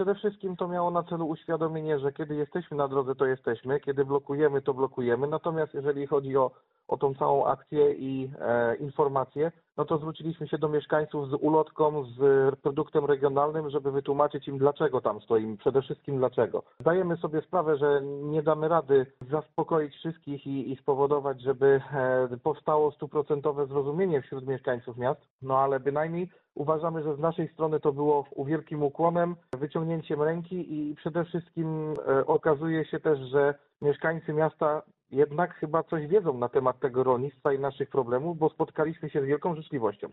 przede wszystkim to miało na celu uświadomienie, że kiedy jesteśmy na drodze, to jesteśmy, kiedy blokujemy, to blokujemy. Natomiast jeżeli chodzi o, o tą całą akcję i e, informację, no to zwróciliśmy się do mieszkańców z ulotką, z produktem regionalnym, żeby wytłumaczyć im, dlaczego tam stoimy, przede wszystkim dlaczego. Zdajemy sobie sprawę, że nie damy rady zaspokoić wszystkich i, i spowodować, żeby e, powstało stuprocentowe zrozumienie wśród mieszkańców miast, no ale bynajmniej uważamy, że z naszej strony to było wielkim ukłonem, wyciągnięciem ręki i przede wszystkim e, okazuje się też, że mieszkańcy miasta jednak chyba coś wiedzą na temat tego rolnictwa i naszych problemów, bo spotkaliśmy się z wielką życzliwością.